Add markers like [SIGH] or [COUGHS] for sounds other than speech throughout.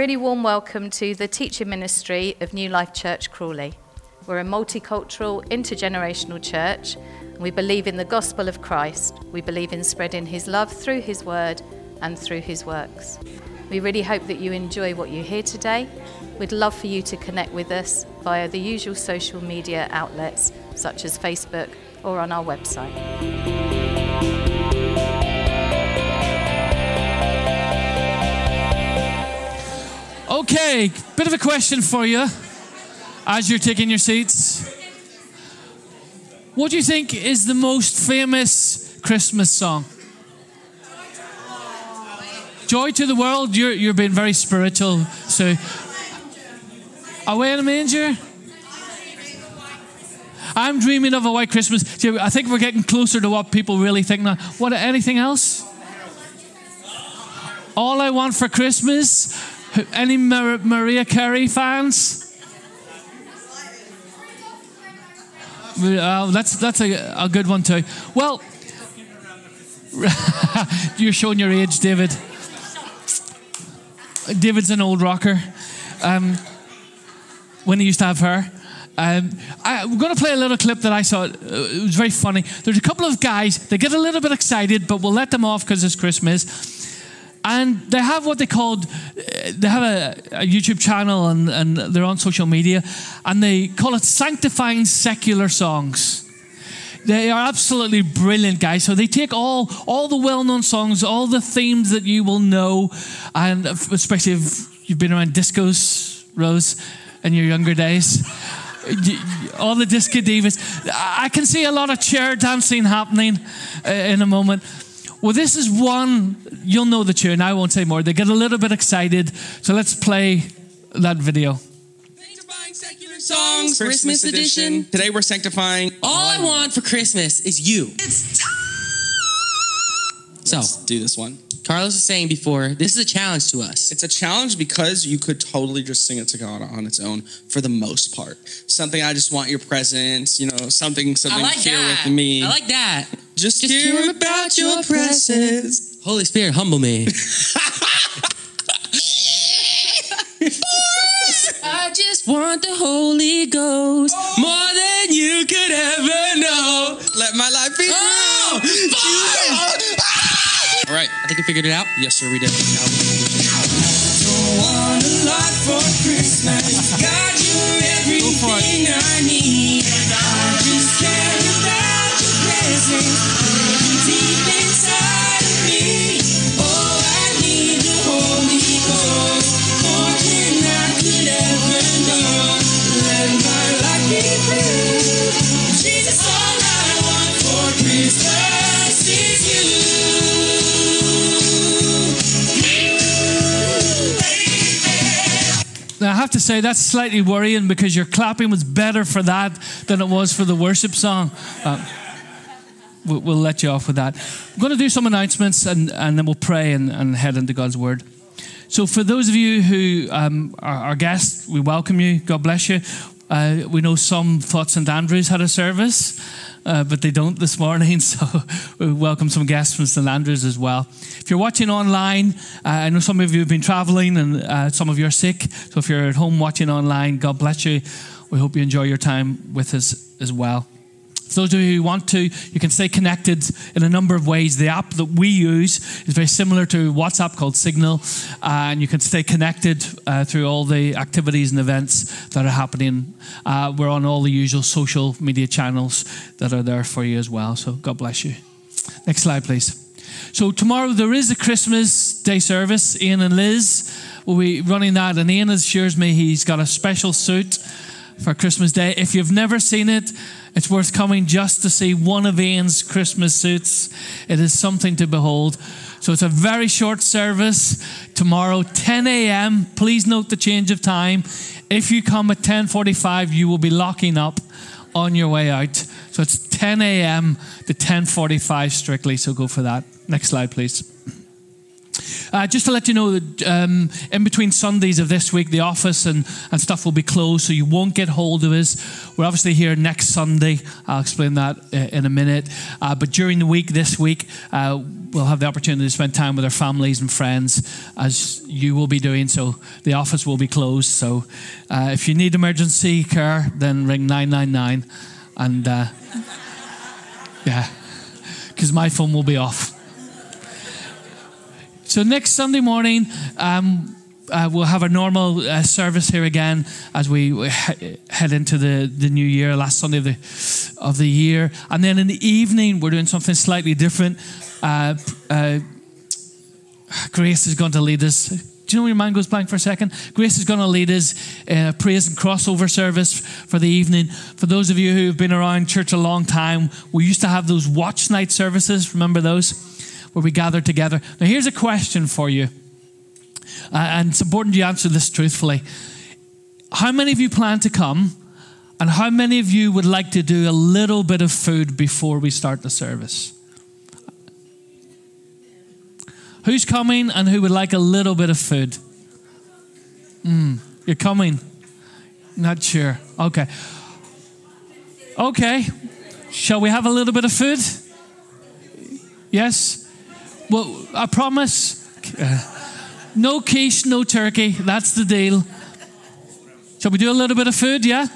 really warm welcome to the teaching ministry of New Life Church Crawley. We're a multicultural, intergenerational church, and we believe in the gospel of Christ. We believe in spreading his love through his word and through his works. We really hope that you enjoy what you hear today. We'd love for you to connect with us via the usual social media outlets such as Facebook or on our website. Okay, bit of a question for you as you're taking your seats. What do you think is the most famous Christmas song? Joy to the world. You're you're being very spiritual. So, away in a manger. I'm dreaming of a white Christmas. See, I think we're getting closer to what people really think now. What? Anything else? All I want for Christmas. Any Mar- Mariah Carey fans? Uh, that's that's a, a good one too. Well, [LAUGHS] you're showing your age, David. David's an old rocker. Um, when he used to have her. Um, I, we're going to play a little clip that I saw. It was very funny. There's a couple of guys. They get a little bit excited, but we'll let them off because it's Christmas and they have what they called they have a, a, youtube channel and, and they're on social media and they call it sanctifying secular songs. They are absolutely brilliant guys. So they take all all the well-known songs all the themes that you will know and especially if you've been around discos rose in your younger days. [LAUGHS] All the disco divas. I can see a lot of chair dancing happening uh, in a moment well, this is one, you'll know the tune, I won't say more. They get a little bit excited, so let's play that video. Songs, Christmas, edition. Today we're sanctifying. All I want for Christmas is you. It's time. So, Let's do this one. Carlos was saying before, this is a challenge to us. It's a challenge because you could totally just sing it to God on its own for the most part. Something I just want your presence, you know, something something like here that. with me. I like that. Just, Just hear hear about your presence. Holy Spirit, humble me. [LAUGHS] I just want the Holy Ghost more than you could ever know. Let my life be Oh, real. All right. I think we figured it out. Yes, sir, we did. Go for it. Jesus, have to say, that's slightly worrying because your clapping was better for that than it was for the worship song. Uh, we'll, let you off with that. I'm going to do some announcements and, and then we'll pray and, and head into God's Word. So, for those of you who um, are our guests, we welcome you. God bless you. Uh, we know some thought St Andrews had a service, uh, but they don't this morning. [LAUGHS] So we welcome some guests from St Andrews as well. If you're watching online, uh, I know some of you have been traveling and uh, some of you are sick. So if you're at home watching online, God bless you. We hope you enjoy your time with us as well. For those of you who want to, you can stay connected in a number of ways. The app that we use is very similar to WhatsApp called Signal, uh, and you can stay connected uh, through all the activities and events that are happening. Uh, we're on all the usual social media channels that are there for you as well. So God bless you. Next slide, please. So tomorrow there is a Christmas Day service. Ian and Liz will be running that, and Ian assures me he's got a special suit for Christmas Day. If you've never seen it, it's worth coming just to see one of Ian's Christmas suits. It is something to behold. So it's a very short service tomorrow, 10 a.m. Please note the change of time. If you come at 10:45, you will be locking up on your way out. So it's 10 a.m. to 10:45 strictly. So go for that. Next slide, please. Uh, just to let you know that um, in between Sundays of this week, the office and, and stuff will be closed, so you won't get hold of us. We're obviously here next Sunday. I'll explain that uh, in a minute. Uh, but during the week, this week, uh, we'll have the opportunity to spend time with our families and friends, as you will be doing. So the office will be closed. So uh, if you need emergency care, then ring 999. And uh, [LAUGHS] yeah, because my phone will be off. So next Sunday morning, um, uh, we'll have a normal uh, service here again as we he- head into the, the new year, last Sunday of the of the year, and then in the evening we're doing something slightly different. Uh, uh, Grace is going to lead us. Do you know your mind goes blank for a second? Grace is going to lead us a praise and crossover service for the evening. For those of you who have been around church a long time, we used to have those watch night services. Remember those? Where we gather together. Now, here's a question for you. Uh, and it's important you answer this truthfully. How many of you plan to come? And how many of you would like to do a little bit of food before we start the service? Who's coming and who would like a little bit of food? Mm, you're coming? Not sure. Okay. Okay. Shall we have a little bit of food? Yes? Well, I promise. No quiche, no turkey. That's the deal. Shall we do a little bit of food? Yeah?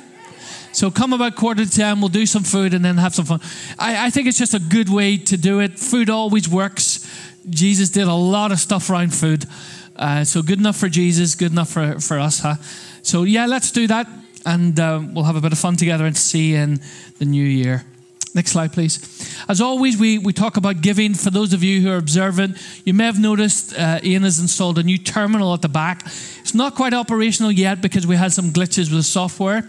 So come about quarter to ten, we'll do some food and then have some fun. I, I think it's just a good way to do it. Food always works. Jesus did a lot of stuff around food. Uh, so good enough for Jesus, good enough for, for us, huh? So yeah, let's do that. And uh, we'll have a bit of fun together and see you in the new year. Next slide, please. As always, we, we talk about giving. For those of you who are observant, you may have noticed uh, Ian has installed a new terminal at the back. It's not quite operational yet because we had some glitches with the software,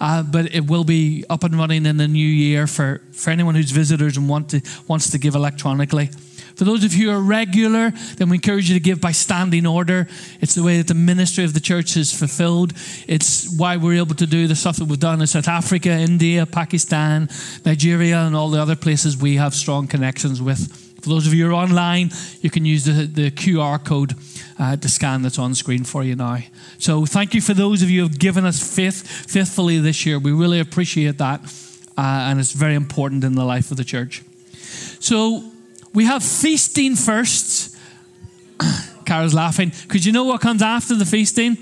uh, but it will be up and running in the new year for, for anyone who's visitors and want to, wants to give electronically. For those of you who are regular, then we encourage you to give by standing order. It's the way that the ministry of the church is fulfilled. It's why we're able to do the stuff that we've done in South Africa, India, Pakistan, Nigeria, and all the other places we have strong connections with. For those of you who are online, you can use the, the QR code uh, to scan that's on screen for you now. So thank you for those of you who have given us faith faithfully this year. We really appreciate that, uh, and it's very important in the life of the church. So we have feasting first. [COUGHS] Carol's laughing because you know what comes after the feasting?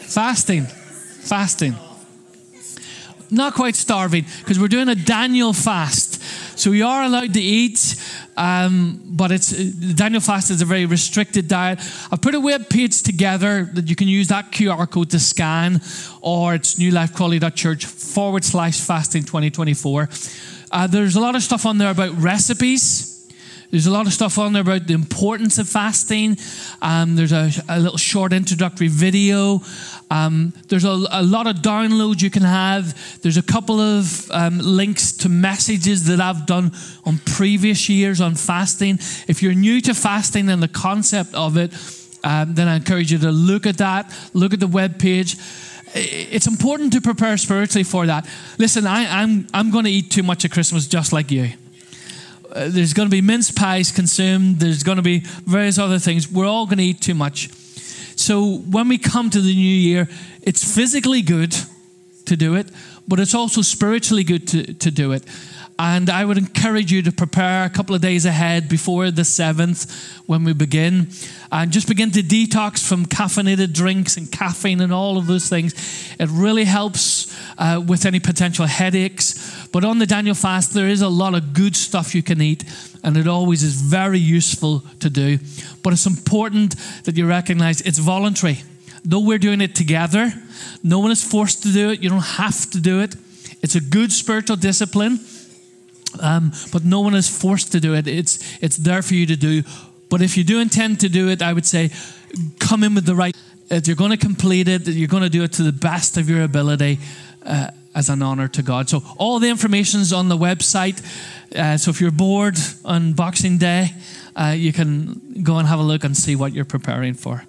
Fasting. Fasting. Not quite starving because we're doing a Daniel fast. So we are allowed to eat, um, but it's Daniel fast is a very restricted diet. I've put a web page together that you can use that QR code to scan, or it's newlifecrawley.church forward slash fasting 2024. Uh, there's a lot of stuff on there about recipes. There's a lot of stuff on there about the importance of fasting. Um, there's a, a, little short introductory video. Um, there's a, a, lot of downloads you can have. There's a couple of um, links to messages that I've done on previous years on fasting. If you're new to fasting and the concept of it, um, then I encourage you to look at that, look at the web page it's important to prepare spiritually for that. Listen, I, I'm, I'm going to eat too much at Christmas just like you. Uh, there's going to be mince pies consumed. There's going to be various other things. We're all going to eat too much. So when we come to the new year, it's physically good to do it, but it's also spiritually good to, to do it. And I would encourage you to prepare a couple of days ahead before the 7th when we begin. And just begin to detox from caffeinated drinks and caffeine and all of those things. It really helps uh, with any potential headaches. But on the Daniel fast, there is a lot of good stuff you can eat. And it always is very useful to do. But it's important that you recognize it's voluntary. Though we're doing it together, no one is forced to do it. You don't have to do it. It's a good spiritual discipline. Um, but no one is forced to do it. It's, it's there for you to do. But if you do intend to do it, I would say come in with the right. If you're going to complete it, you're going to do it to the best of your ability uh, as an honor to God. So all the information is on the website. Uh, so if you're bored on Boxing Day, uh, you can go and have a look and see what you're preparing for.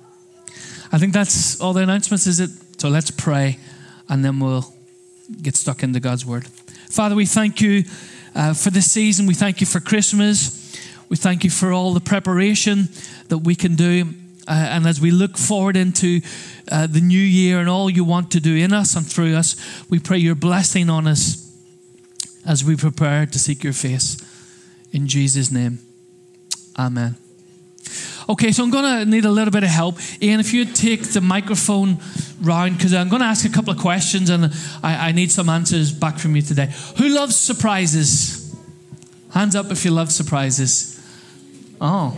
I think that's all the announcements, is it? So let's pray and then we'll get stuck into God's Word. Father, we thank you uh, for this season. We thank you for Christmas. We thank you for all the preparation that we can do. Uh, and as we look forward into uh, the new year and all you want to do in us and through us, we pray your blessing on us as we prepare to seek your face. In Jesus' name, amen. Okay, so I'm going to need a little bit of help. Ian, if you'd take the microphone round, because I'm going to ask a couple of questions and I, I need some answers back from you today. Who loves surprises? Hands up if you love surprises. Oh.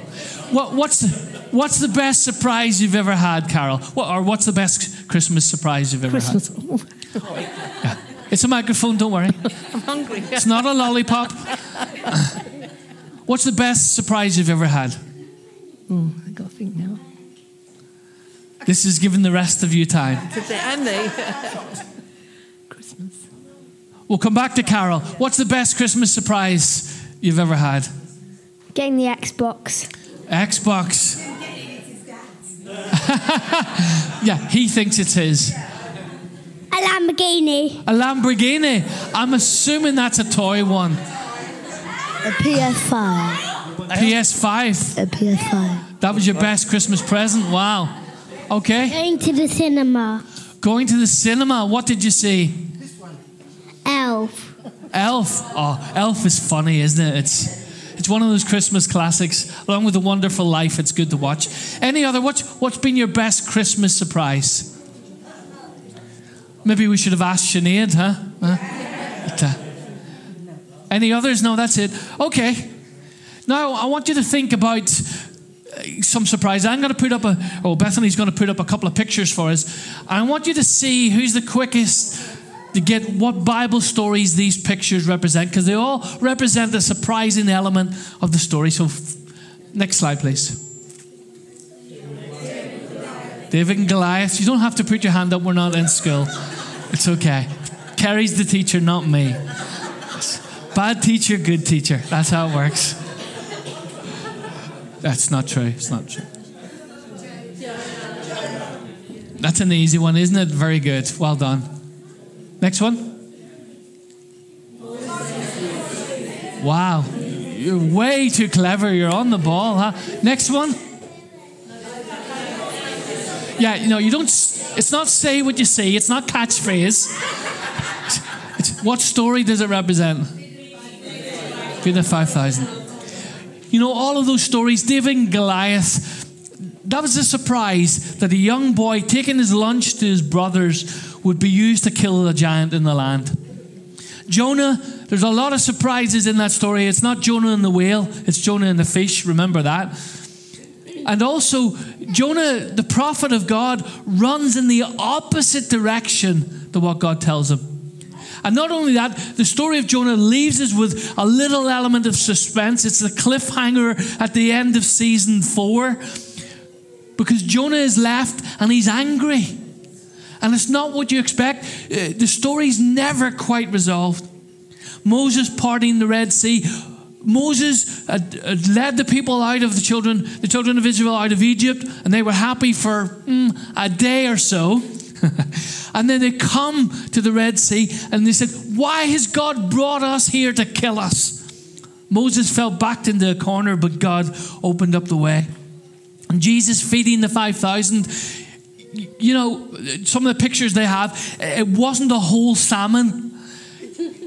What, what's, the, what's the best surprise you've ever had, Carol? What, or what's the best Christmas surprise you've ever Christmas. had? Yeah. It's a microphone, don't worry. I'm hungry. It's not a lollipop. [LAUGHS] What's the best surprise you've ever had? Oh, I got to think now. This is giving the rest of you time. [LAUGHS] Today and they. Christmas. We'll come back to Carol. What's the best Christmas surprise you've ever had? Getting the Xbox. Xbox. [LAUGHS] yeah, he thinks it's his. A Lamborghini. A Lamborghini. I'm assuming that's a toy one. A PS5. PS5. A PS5. That was your best Christmas present. Wow. Okay. Going to the cinema. Going to the cinema. What did you see? Elf. Elf. Oh, Elf is funny, isn't it? It's it's one of those Christmas classics. Along with The Wonderful Life, it's good to watch. Any other? What's what's been your best Christmas surprise? Maybe we should have asked Sinead, huh? huh? Uh, any others? No, that's it. Okay. Now I want you to think about uh, some surprise. I'm going to put up a. Oh, Bethany's going to put up a couple of pictures for us. I want you to see who's the quickest to get what Bible stories these pictures represent, because they all represent the surprising element of the story. So, next slide, please. David and Goliath. You don't have to put your hand up. We're not in school. It's okay. Kerry's the teacher, not me. Bad teacher, good teacher. That's how it works. That's not true. It's not true. That's an easy one, isn't it? Very good. Well done. Next one. Wow. You're way too clever. You're on the ball, huh? Next one. Yeah, you know, you don't, it's not say what you see, it's not catchphrase. What story does it represent? Feed the 5,000. You know, all of those stories, David and Goliath, that was a surprise that a young boy taking his lunch to his brothers would be used to kill a giant in the land. Jonah, there's a lot of surprises in that story. It's not Jonah and the whale, it's Jonah and the fish. Remember that. And also, Jonah, the prophet of God, runs in the opposite direction to what God tells him. And not only that, the story of Jonah leaves us with a little element of suspense. It's the cliffhanger at the end of season four because Jonah is left and he's angry. And it's not what you expect. Uh, The story's never quite resolved. Moses parting the Red Sea. Moses had, led the people out of the children, the children of Israel out of Egypt, and they were happy for mm, a day or so. [LAUGHS] and then they come to the Red Sea and they said, Why has God brought us here to kill us? Moses fell back into a corner, but God opened up the way. And Jesus feeding the 5,000, you know, some of the pictures they have, it wasn't a whole salmon.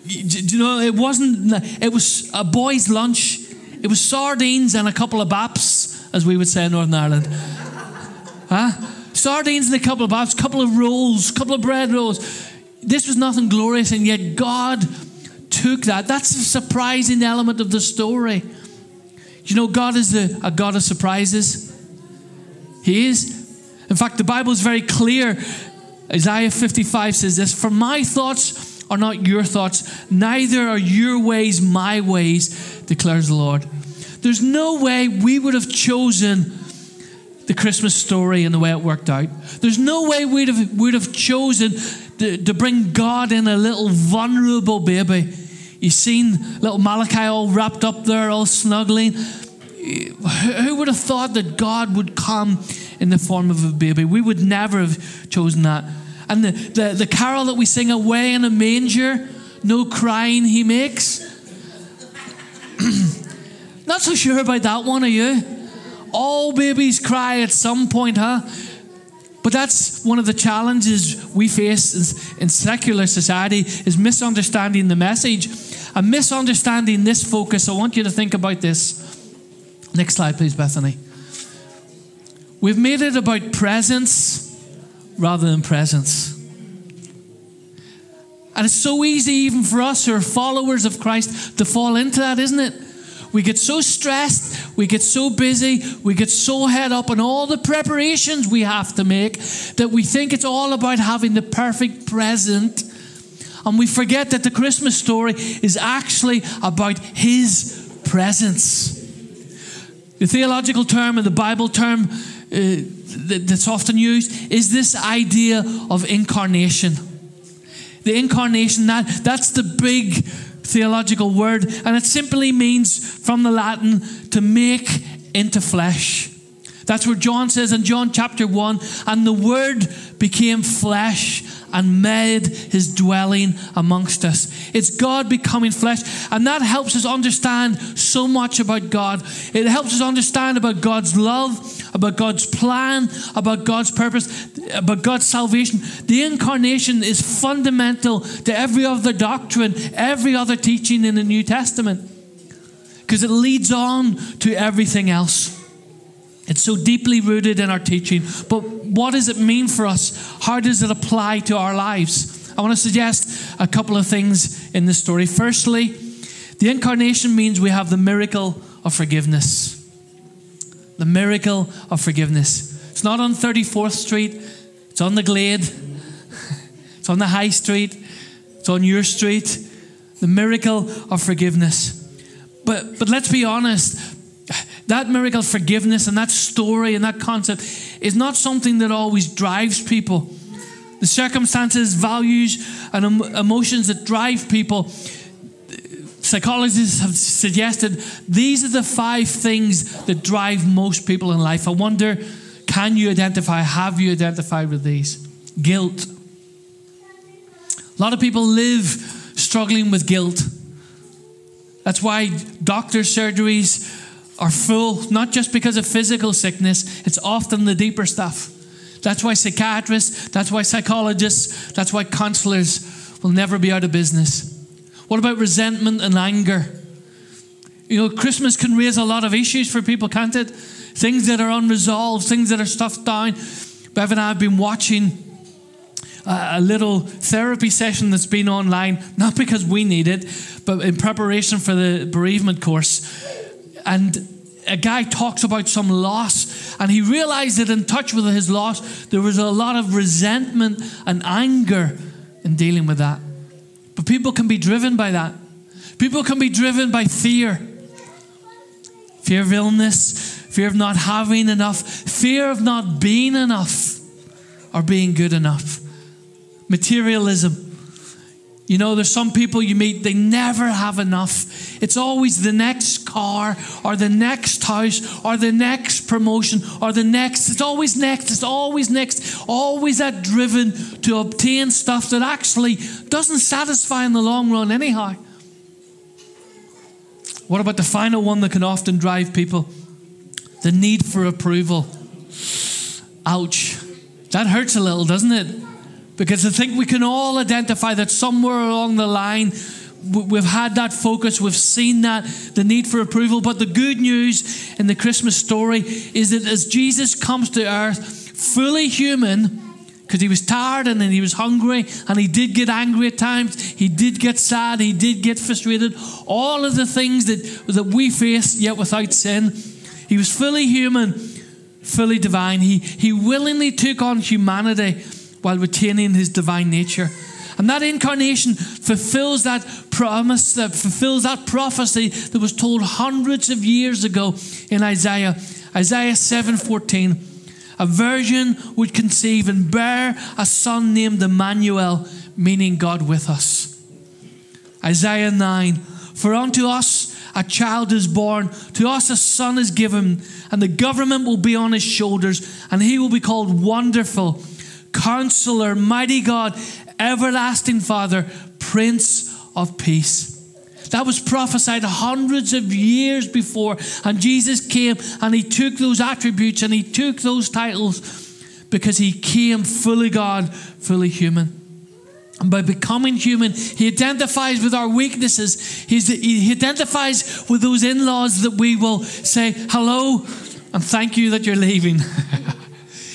Do you know, it wasn't, it was a boy's lunch. It was sardines and a couple of baps, as we would say in Northern Ireland. Huh? Sardines and a couple of a couple of rolls, couple of bread rolls. This was nothing glorious, and yet God took that. That's a surprising element of the story. You know, God is a, a God of surprises. He is. In fact, the Bible is very clear. Isaiah 55 says this For my thoughts are not your thoughts, neither are your ways my ways, declares the Lord. There's no way we would have chosen the Christmas story and the way it worked out. There's no way we'd have, would have chosen to, to bring God in a little vulnerable baby. You've seen little Malachi all wrapped up there, all snuggling. Who would have thought that God would come in the form of a baby? We would never have chosen that. And the, the, the carol that we sing, Away in a Manger, no crying he makes. [CLEARS THROAT] Not so sure about that one, are you? All babies cry at some point, huh? But that's one of the challenges we face in secular society is misunderstanding the message and misunderstanding this focus. I want you to think about this. Next slide, please, Bethany. We've made it about presence rather than presence. And it's so easy, even for us who are followers of Christ, to fall into that, isn't it? We get so stressed, we get so busy, we get so head up on all the preparations we have to make that we think it's all about having the perfect present. And we forget that the Christmas story is actually about His presence. The theological term and the Bible term uh, that's often used is this idea of incarnation. The incarnation, that, that's the big theological word, and it simply means from the Latin to make into flesh. That's where John says in John chapter 1 and the Word became flesh and made his dwelling amongst us. It's God becoming flesh, and that helps us understand so much about God. It helps us understand about God's love, about God's plan, about God's purpose, about God's salvation. The incarnation is fundamental to every other doctrine, every other teaching in the New Testament, because it leads on to everything else. It's so deeply rooted in our teaching. But what does it mean for us? How does it apply to our lives? I want to suggest a couple of things in this story. Firstly, the incarnation means we have the miracle of forgiveness. The miracle of forgiveness. It's not on 34th Street, it's on the Glade, [LAUGHS] it's on the High Street, it's on your street. The miracle of forgiveness. But, but let's be honest, that miracle of forgiveness and that story and that concept is not something that always drives people. The circumstances, values, and emotions that drive people, psychologists have suggested these are the five things that drive most people in life. I wonder can you identify, have you identified with these? Guilt. A lot of people live struggling with guilt. That's why doctor surgeries are full, not just because of physical sickness, it's often the deeper stuff. That's why psychiatrists, that's why psychologists, that's why counselors will never be out of business. What about resentment and anger? You know, Christmas can raise a lot of issues for people, can't it? Things that are unresolved, things that are stuffed down. Bev and I have been watching a little therapy session that's been online, not because we need it, but in preparation for the bereavement course and a guy talks about some loss, and he realized that in touch with his loss, there was a lot of resentment and anger in dealing with that. But people can be driven by that. People can be driven by fear fear of illness, fear of not having enough, fear of not being enough or being good enough, materialism you know, there's some people you meet, they never have enough. It's always the next car or the next house or the next promotion or the next. It's always next. It's always next. Always that driven to obtain stuff that actually doesn't satisfy in the long run, anyhow. What about the final one that can often drive people? The need for approval. Ouch. That hurts a little, doesn't it? Because I think we can all identify that somewhere along the line, we've had that focus, we've seen that, the need for approval. But the good news in the Christmas story is that as Jesus comes to earth, fully human, because he was tired and then he was hungry and he did get angry at times, he did get sad, he did get frustrated, all of the things that, that we face yet without sin. He was fully human, fully divine. He, he willingly took on humanity while retaining his divine nature. And that incarnation fulfills that promise, that fulfills that prophecy that was told hundreds of years ago in Isaiah. Isaiah 7:14. A virgin would conceive and bear a son named Emmanuel, meaning God with us. Isaiah 9. For unto us a child is born, to us a son is given, and the government will be on his shoulders, and he will be called Wonderful Counselor, Mighty God, Everlasting Father, Prince of Peace. That was prophesied hundreds of years before. And Jesus came and he took those attributes and he took those titles because he came fully God, fully human. And by becoming human, he identifies with our weaknesses. He's, he identifies with those in laws that we will say hello and thank you that you're leaving. [LAUGHS]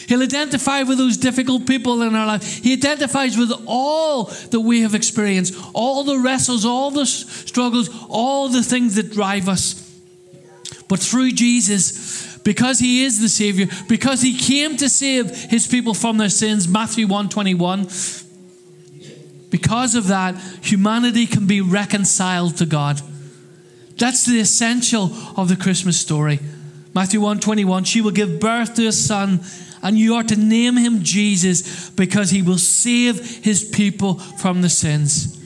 He'll identify with those difficult people in our life. He identifies with all that we have experienced, all the wrestles, all the struggles, all the things that drive us. But through Jesus, because he is the Savior, because he came to save his people from their sins, Matthew 121, because of that, humanity can be reconciled to God. That's the essential of the Christmas story. Matthew 121, she will give birth to a son, and you are to name him Jesus because he will save his people from the sins.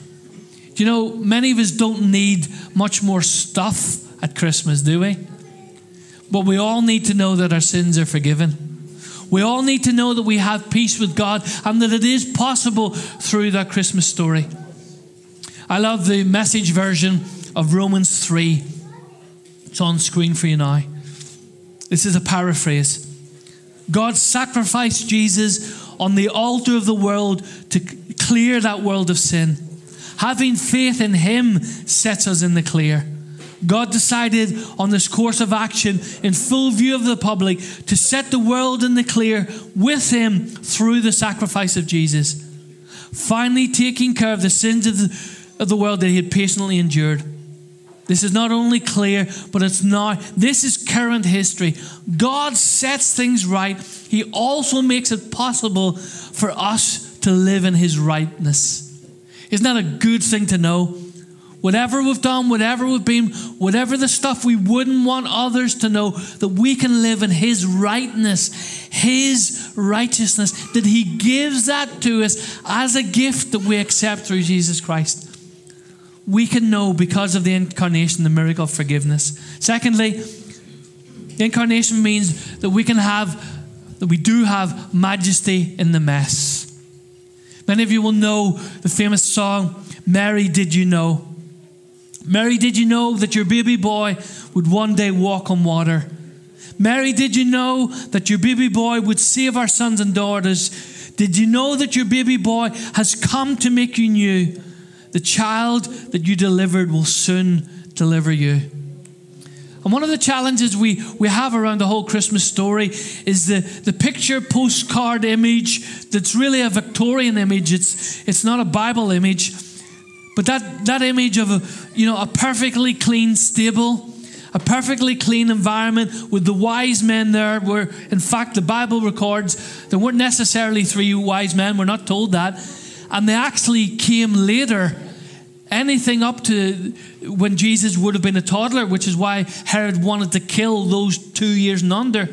You know, many of us don't need much more stuff at Christmas, do we? But we all need to know that our sins are forgiven. We all need to know that we have peace with God and that it is possible through that Christmas story. I love the message version of Romans 3. It's on screen for you now. This is a paraphrase. God sacrificed Jesus on the altar of the world to clear that world of sin. Having faith in Him sets us in the clear. God decided on this course of action in full view of the public to set the world in the clear with Him through the sacrifice of Jesus, finally taking care of the sins of the, of the world that He had patiently endured. This is not only clear, but it's now, this is current history. God sets things right. He also makes it possible for us to live in His rightness. Isn't that a good thing to know? Whatever we've done, whatever we've been, whatever the stuff we wouldn't want others to know, that we can live in His rightness, His righteousness, that He gives that to us as a gift that we accept through Jesus Christ. We can know because of the incarnation, the miracle of forgiveness. Secondly, the incarnation means that we can have, that we do have majesty in the mess. Many of you will know the famous song, Mary, Did You Know? Mary, did you know that your baby boy would one day walk on water? Mary, did you know that your baby boy would save our sons and daughters? Did you know that your baby boy has come to make you new? The child that you delivered will soon deliver you. And one of the challenges we, we have around the whole Christmas story is the, the picture postcard image that's really a Victorian image. It's, it's not a Bible image. But that, that image of a, you know, a perfectly clean stable, a perfectly clean environment with the wise men there, where in fact the Bible records there weren't necessarily three wise men, we're not told that. And they actually came later, anything up to when Jesus would have been a toddler, which is why Herod wanted to kill those two years and under.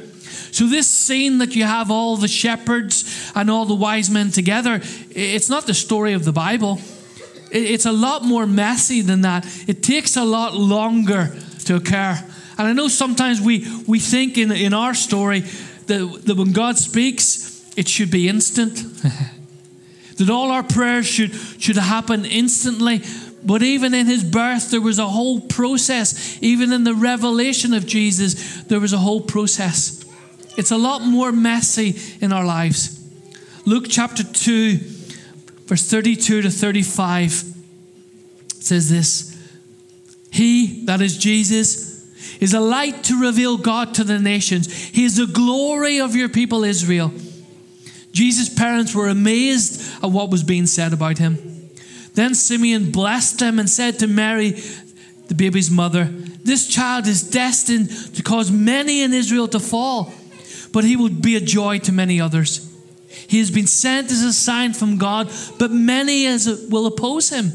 So, this scene that you have all the shepherds and all the wise men together, it's not the story of the Bible. It's a lot more messy than that. It takes a lot longer to occur. And I know sometimes we, we think in, in our story that, that when God speaks, it should be instant. [LAUGHS] that all our prayers should, should happen instantly. But even in his birth, there was a whole process. Even in the revelation of Jesus, there was a whole process. It's a lot more messy in our lives. Luke chapter 2 verse 32 to 35 says this He, that is Jesus, is a light to reveal God to the nations. He is the glory of your people, Israel. Jesus' parents were amazed at what was being said about him. Then Simeon blessed them and said to Mary, the baby's mother, This child is destined to cause many in Israel to fall, but he will be a joy to many others. He has been sent as a sign from God, but many as will oppose him.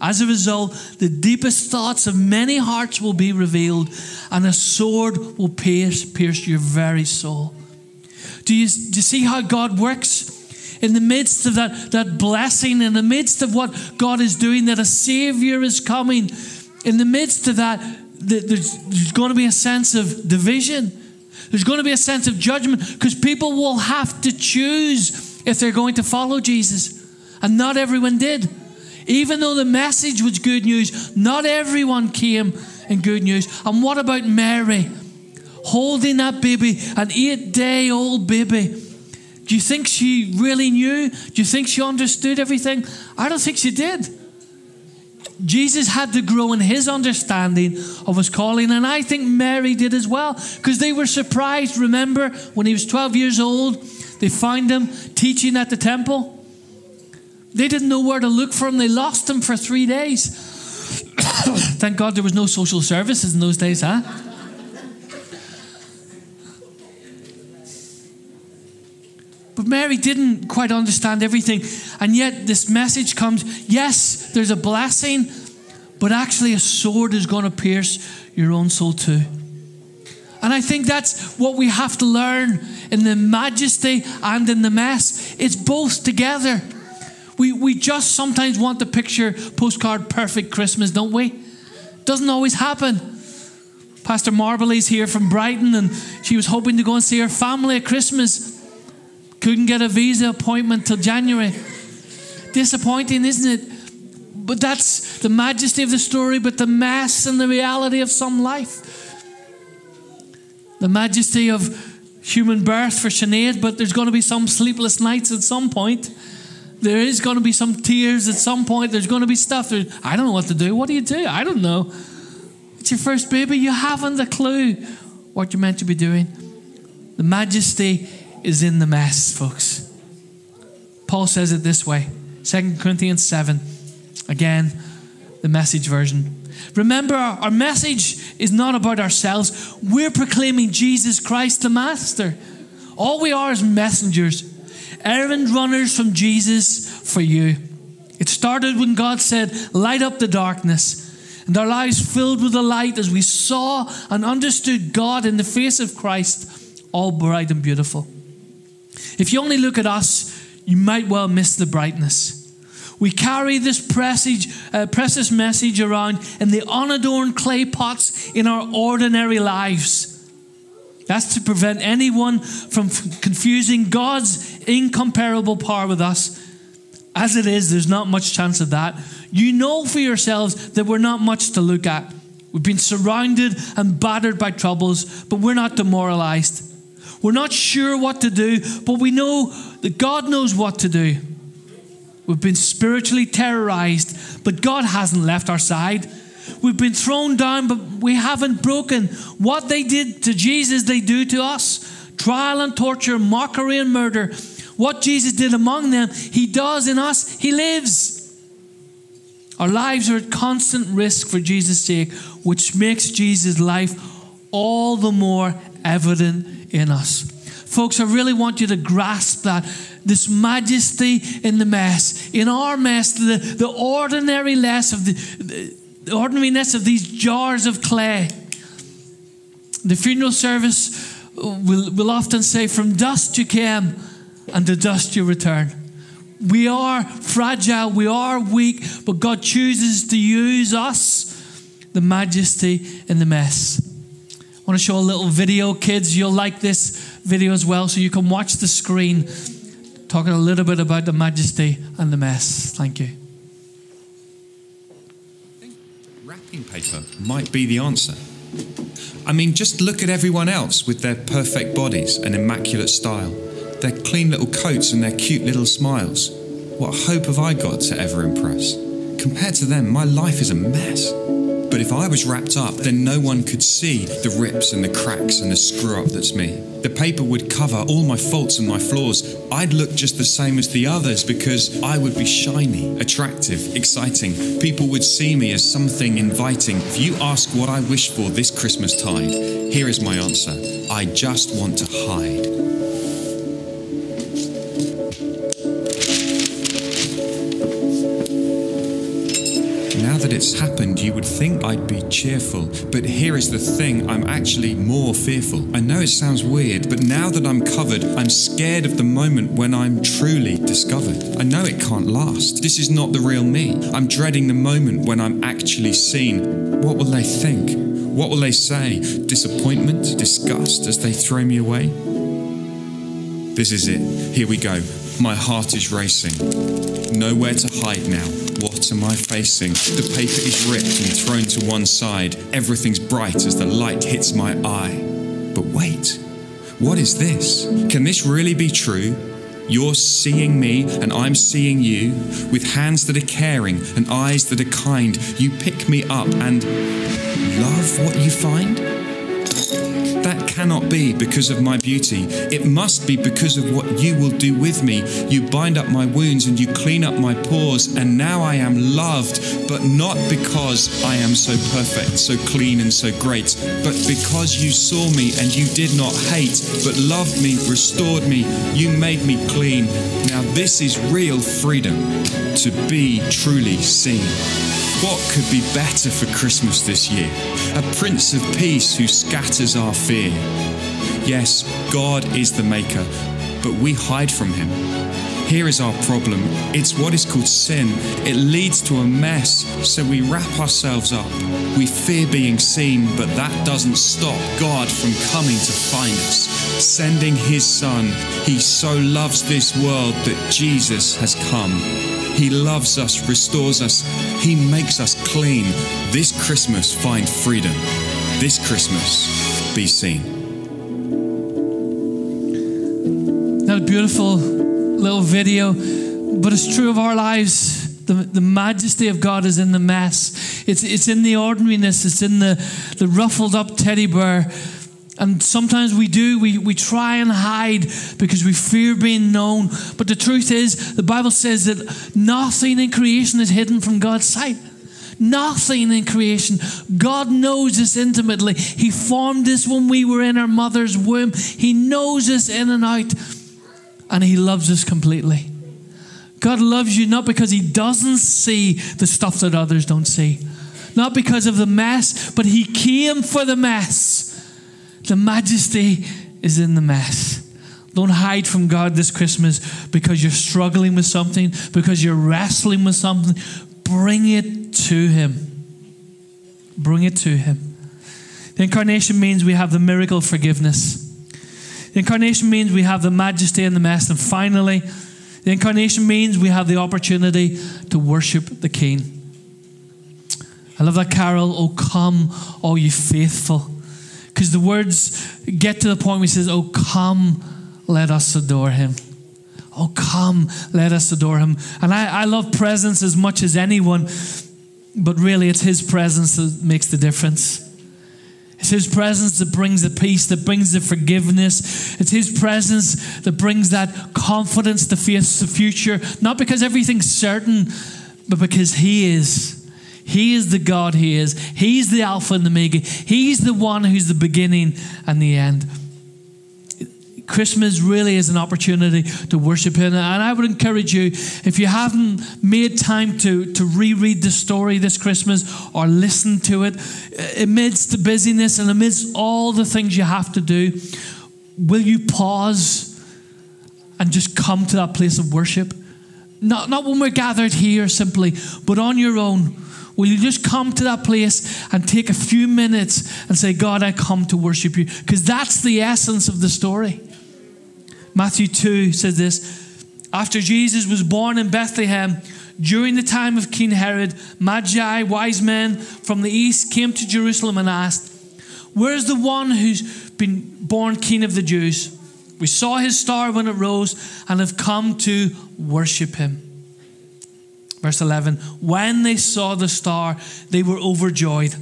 As a result, the deepest thoughts of many hearts will be revealed, and a sword will pierce, pierce your very soul. Do you, do you see how God works? In the midst of that, that blessing, in the midst of what God is doing, that a Savior is coming, in the midst of that, there's, there's going to be a sense of division. There's going to be a sense of judgment because people will have to choose if they're going to follow Jesus. And not everyone did. Even though the message was good news, not everyone came in good news. And what about Mary? Holding that baby, an eight day old baby. Do you think she really knew? Do you think she understood everything? I don't think she did. Jesus had to grow in his understanding of his calling, and I think Mary did as well because they were surprised. Remember when he was 12 years old, they found him teaching at the temple? They didn't know where to look for him, they lost him for three days. [COUGHS] Thank God there was no social services in those days, huh? Mary didn't quite understand everything. And yet, this message comes yes, there's a blessing, but actually, a sword is going to pierce your own soul too. And I think that's what we have to learn in the majesty and in the mess. It's both together. We, we just sometimes want the picture postcard perfect Christmas, don't we? Doesn't always happen. Pastor Marbley's here from Brighton, and she was hoping to go and see her family at Christmas. Couldn't get a visa appointment till January. Disappointing, isn't it? But that's the majesty of the story, but the mess and the reality of some life. The majesty of human birth for Sinead, but there's going to be some sleepless nights at some point. There is going to be some tears at some point. There's going to be stuff. There, I don't know what to do. What do you do? I don't know. It's your first baby. You haven't a clue what you're meant to be doing. The majesty is in the mess, folks. Paul says it this way 2 Corinthians 7. Again, the message version. Remember, our message is not about ourselves. We're proclaiming Jesus Christ the Master. All we are is messengers, errand runners from Jesus for you. It started when God said, Light up the darkness. And our lives filled with the light as we saw and understood God in the face of Christ, all bright and beautiful. If you only look at us, you might well miss the brightness. We carry this precious, uh, precious message around in the unadorned clay pots in our ordinary lives. That's to prevent anyone from confusing God's incomparable power with us. As it is, there's not much chance of that. You know for yourselves that we're not much to look at. We've been surrounded and battered by troubles, but we're not demoralized. We're not sure what to do, but we know that God knows what to do. We've been spiritually terrorized, but God hasn't left our side. We've been thrown down, but we haven't broken. What they did to Jesus, they do to us trial and torture, mockery and murder. What Jesus did among them, He does in us. He lives. Our lives are at constant risk for Jesus' sake, which makes Jesus' life all the more evident in us. Folks, I really want you to grasp that this majesty in the mess, in our mess, the, the of the, the ordinariness of these jars of clay. The funeral service will, will often say, From dust you came, and to dust you return. We are fragile, we are weak, but God chooses to use us, the majesty in the mess. I want to show a little video, kids. You'll like this video as well, so you can watch the screen talking a little bit about the majesty and the mess. Thank you. Wrapping paper might be the answer. I mean, just look at everyone else with their perfect bodies and immaculate style, their clean little coats and their cute little smiles. What hope have I got to ever impress? Compared to them, my life is a mess. But if I was wrapped up, then no one could see the rips and the cracks and the screw up that's me. The paper would cover all my faults and my flaws. I'd look just the same as the others because I would be shiny, attractive, exciting. People would see me as something inviting. If you ask what I wish for this Christmas tide, here is my answer I just want to hide. Happened, you would think I'd be cheerful, but here is the thing I'm actually more fearful. I know it sounds weird, but now that I'm covered, I'm scared of the moment when I'm truly discovered. I know it can't last. This is not the real me. I'm dreading the moment when I'm actually seen. What will they think? What will they say? Disappointment, disgust as they throw me away? This is it. Here we go. My heart is racing. Nowhere to hide now. Am I facing? The paper is ripped and thrown to one side. Everything's bright as the light hits my eye. But wait, what is this? Can this really be true? You're seeing me and I'm seeing you. With hands that are caring and eyes that are kind, you pick me up and love what you find? Cannot be because of my beauty. It must be because of what you will do with me. You bind up my wounds and you clean up my pores, and now I am loved, but not because I am so perfect, so clean, and so great, but because you saw me and you did not hate, but loved me, restored me, you made me clean. Now, this is real freedom to be truly seen. What could be better for Christmas this year? A Prince of Peace who scatters our fear. Yes, God is the Maker, but we hide from Him. Here is our problem it's what is called sin. It leads to a mess, so we wrap ourselves up. We fear being seen, but that doesn't stop God from coming to find us, sending His Son. He so loves this world that Jesus has come. He loves us, restores us, He makes us clean. This Christmas, find freedom. This Christmas, be seen. That beautiful little video, but it's true of our lives. The, the majesty of God is in the mess. It's, it's in the ordinariness. It's in the, the ruffled up teddy bear. And sometimes we do, we, we try and hide because we fear being known. But the truth is, the Bible says that nothing in creation is hidden from God's sight. Nothing in creation. God knows us intimately. He formed us when we were in our mother's womb. He knows us in and out and He loves us completely. God loves you not because He doesn't see the stuff that others don't see, not because of the mess, but He came for the mess. The majesty is in the mess. Don't hide from God this Christmas because you're struggling with something, because you're wrestling with something. Bring it to Him. Bring it to Him. The incarnation means we have the miracle of forgiveness. The incarnation means we have the majesty in the mess. And finally, the incarnation means we have the opportunity to worship the King. I love that carol, Oh come, all you faithful. Because the words get to the point where he says, Oh come, let us adore him. Oh come, let us adore him. And I, I love presents as much as anyone, but really it's his presence that makes the difference. It's His presence that brings the peace, that brings the forgiveness. It's His presence that brings that confidence to face the future. Not because everything's certain, but because He is. He is the God He is. He's the Alpha and the Omega. He's the one who's the beginning and the end. Christmas really is an opportunity to worship Him. And I would encourage you, if you haven't made time to, to reread the story this Christmas or listen to it, uh, amidst the busyness and amidst all the things you have to do, will you pause and just come to that place of worship? Not, not when we're gathered here simply, but on your own. Will you just come to that place and take a few minutes and say, God, I come to worship you? Because that's the essence of the story. Matthew 2 says this After Jesus was born in Bethlehem, during the time of King Herod, Magi, wise men from the east, came to Jerusalem and asked, Where's the one who's been born King of the Jews? We saw his star when it rose and have come to worship him. Verse 11 When they saw the star, they were overjoyed.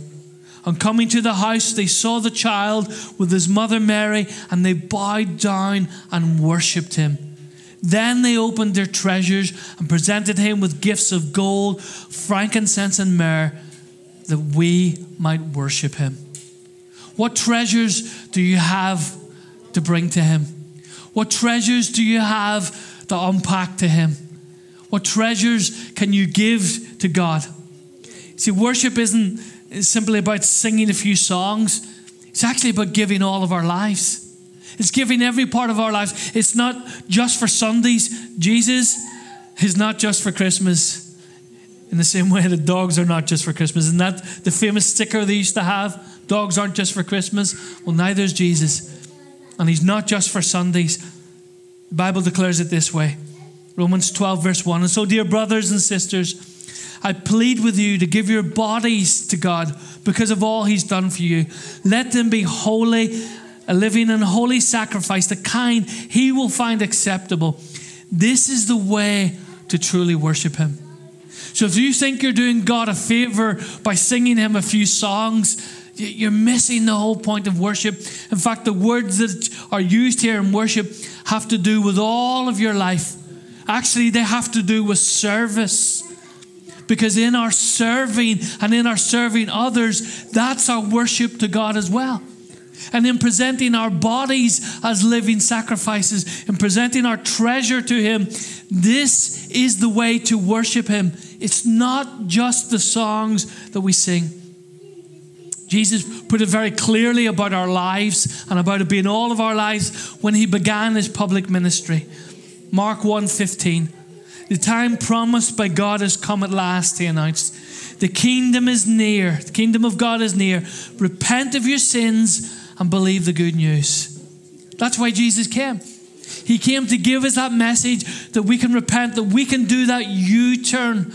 On coming to the house, they saw the child with his mother Mary, and they bowed down and worshipped him. Then they opened their treasures and presented him with gifts of gold, frankincense, and myrrh, that we might worship him. What treasures do you have to bring to him? What treasures do you have to unpack to him? What treasures can you give to God? See, worship isn't simply about singing a few songs, it's actually about giving all of our lives. It's giving every part of our lives. It's not just for Sundays. Jesus is not just for Christmas. In the same way that dogs are not just for Christmas. Isn't that the famous sticker they used to have? Dogs aren't just for Christmas. Well, neither is Jesus. And he's not just for Sundays. The Bible declares it this way Romans 12, verse 1. And so, dear brothers and sisters, I plead with you to give your bodies to God because of all He's done for you. Let them be holy, a living and holy sacrifice, the kind He will find acceptable. This is the way to truly worship Him. So if you think you're doing God a favor by singing Him a few songs, you're missing the whole point of worship. In fact, the words that are used here in worship have to do with all of your life. Actually, they have to do with service. Because in our serving and in our serving others, that's our worship to God as well. And in presenting our bodies as living sacrifices, in presenting our treasure to Him, this is the way to worship Him. It's not just the songs that we sing. Jesus put it very clearly about our lives and about it being all of our lives when he began his public ministry. Mark 1:15. The time promised by God has come at last, he announced. The kingdom is near. The kingdom of God is near. Repent of your sins and believe the good news. That's why Jesus came. He came to give us that message that we can repent, that we can do that U turn,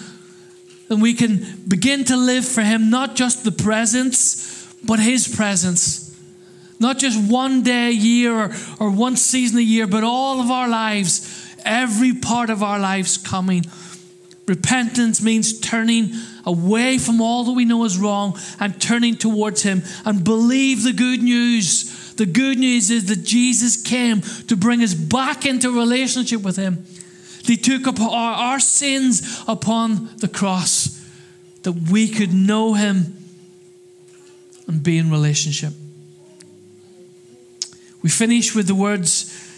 and we can begin to live for Him, not just the presents, but His presence. Not just one day a year or, or one season a year, but all of our lives, every part of our lives coming. Repentance means turning away from all that we know is wrong and turning towards Him and believe the good news. The good news is that Jesus came to bring us back into relationship with Him. He took up our, our sins upon the cross that we could know Him and be in relationship. We finish with the words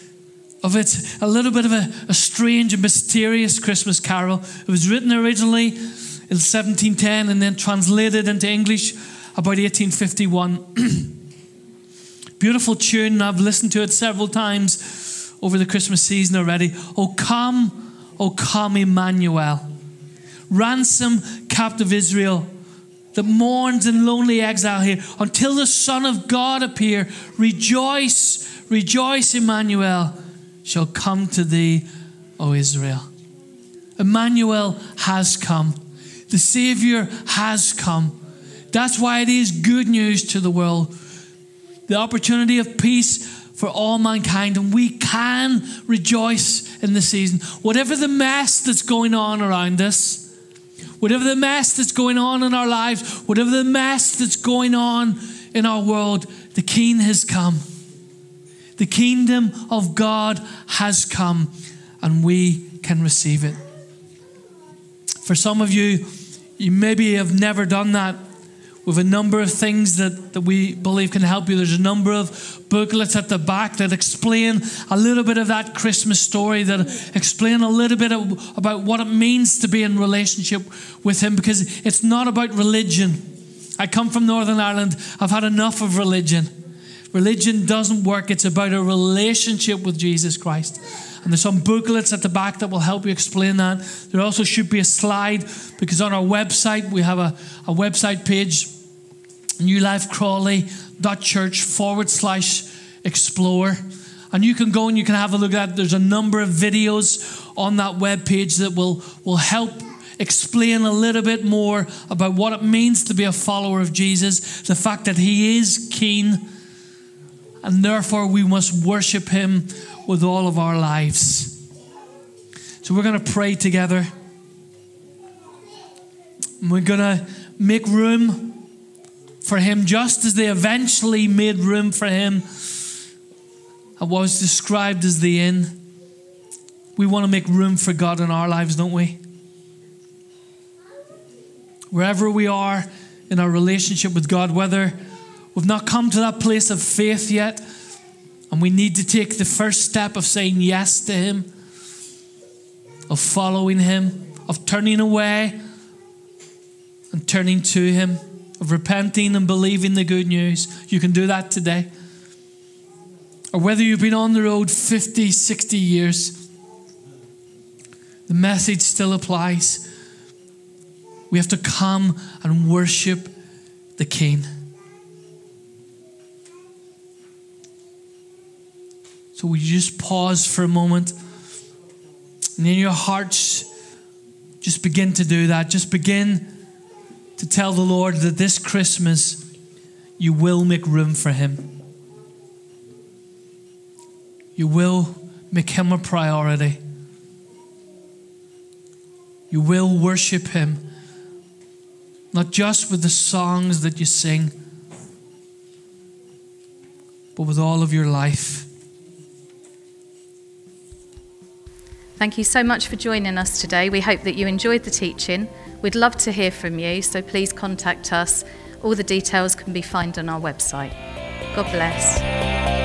of it, a little bit of a, a strange and mysterious Christmas carol. It was written originally in 1710 and then translated into English about 1851. [CLEARS THROAT] Beautiful tune, I've listened to it several times over the Christmas season already. Oh, come, oh, come, Emmanuel. Ransom captive Israel that mourns in lonely exile here until the Son of God appear. Rejoice, rejoice, Emmanuel shall come to thee, O Israel. Emmanuel has come. The Savior has come. That's why it is good news to the world. The opportunity of peace for all mankind, and we can rejoice in the season. Whatever the mess that's going on around us, whatever the mess that's going on in our lives, whatever the mess that's going on in our world, the King has come. The kingdom of God has come, and we can receive it. For some of you, you maybe have never done that. With a number of things that, that we believe can help you. There's a number of booklets at the back that explain a little bit of that Christmas story, that explain a little bit of, about what it means to be in relationship with Him, because it's not about religion. I come from Northern Ireland, I've had enough of religion. Religion doesn't work, it's about a relationship with Jesus Christ. And there's some booklets at the back that will help you explain that. There also should be a slide because on our website we have a, a website page, newlifecrawley.church forward slash explore. And you can go and you can have a look at that. There's a number of videos on that web page that will, will help explain a little bit more about what it means to be a follower of Jesus, the fact that He is keen, and therefore we must worship Him with all of our lives. So we're going to pray together. And we're going to make room for Him just as they eventually made room for Him at what was described as the inn. We want to make room for God in our lives, don't we? Wherever we are in our relationship with God, whether we've not come to that place of faith yet, and we need to take the first step of saying yes to Him, of following Him, of turning away and turning to Him, of repenting and believing the good news. You can do that today. Or whether you've been on the road 50, 60 years, the message still applies. We have to come and worship the King. So will you just pause for a moment? And in your hearts, just begin to do that. Just begin to tell the Lord that this Christmas you will make room for Him. You will make Him a priority. You will worship Him, not just with the songs that you sing, but with all of your life. Thank you so much for joining us today. We hope that you enjoyed the teaching. We'd love to hear from you, so please contact us. All the details can be found on our website. God bless.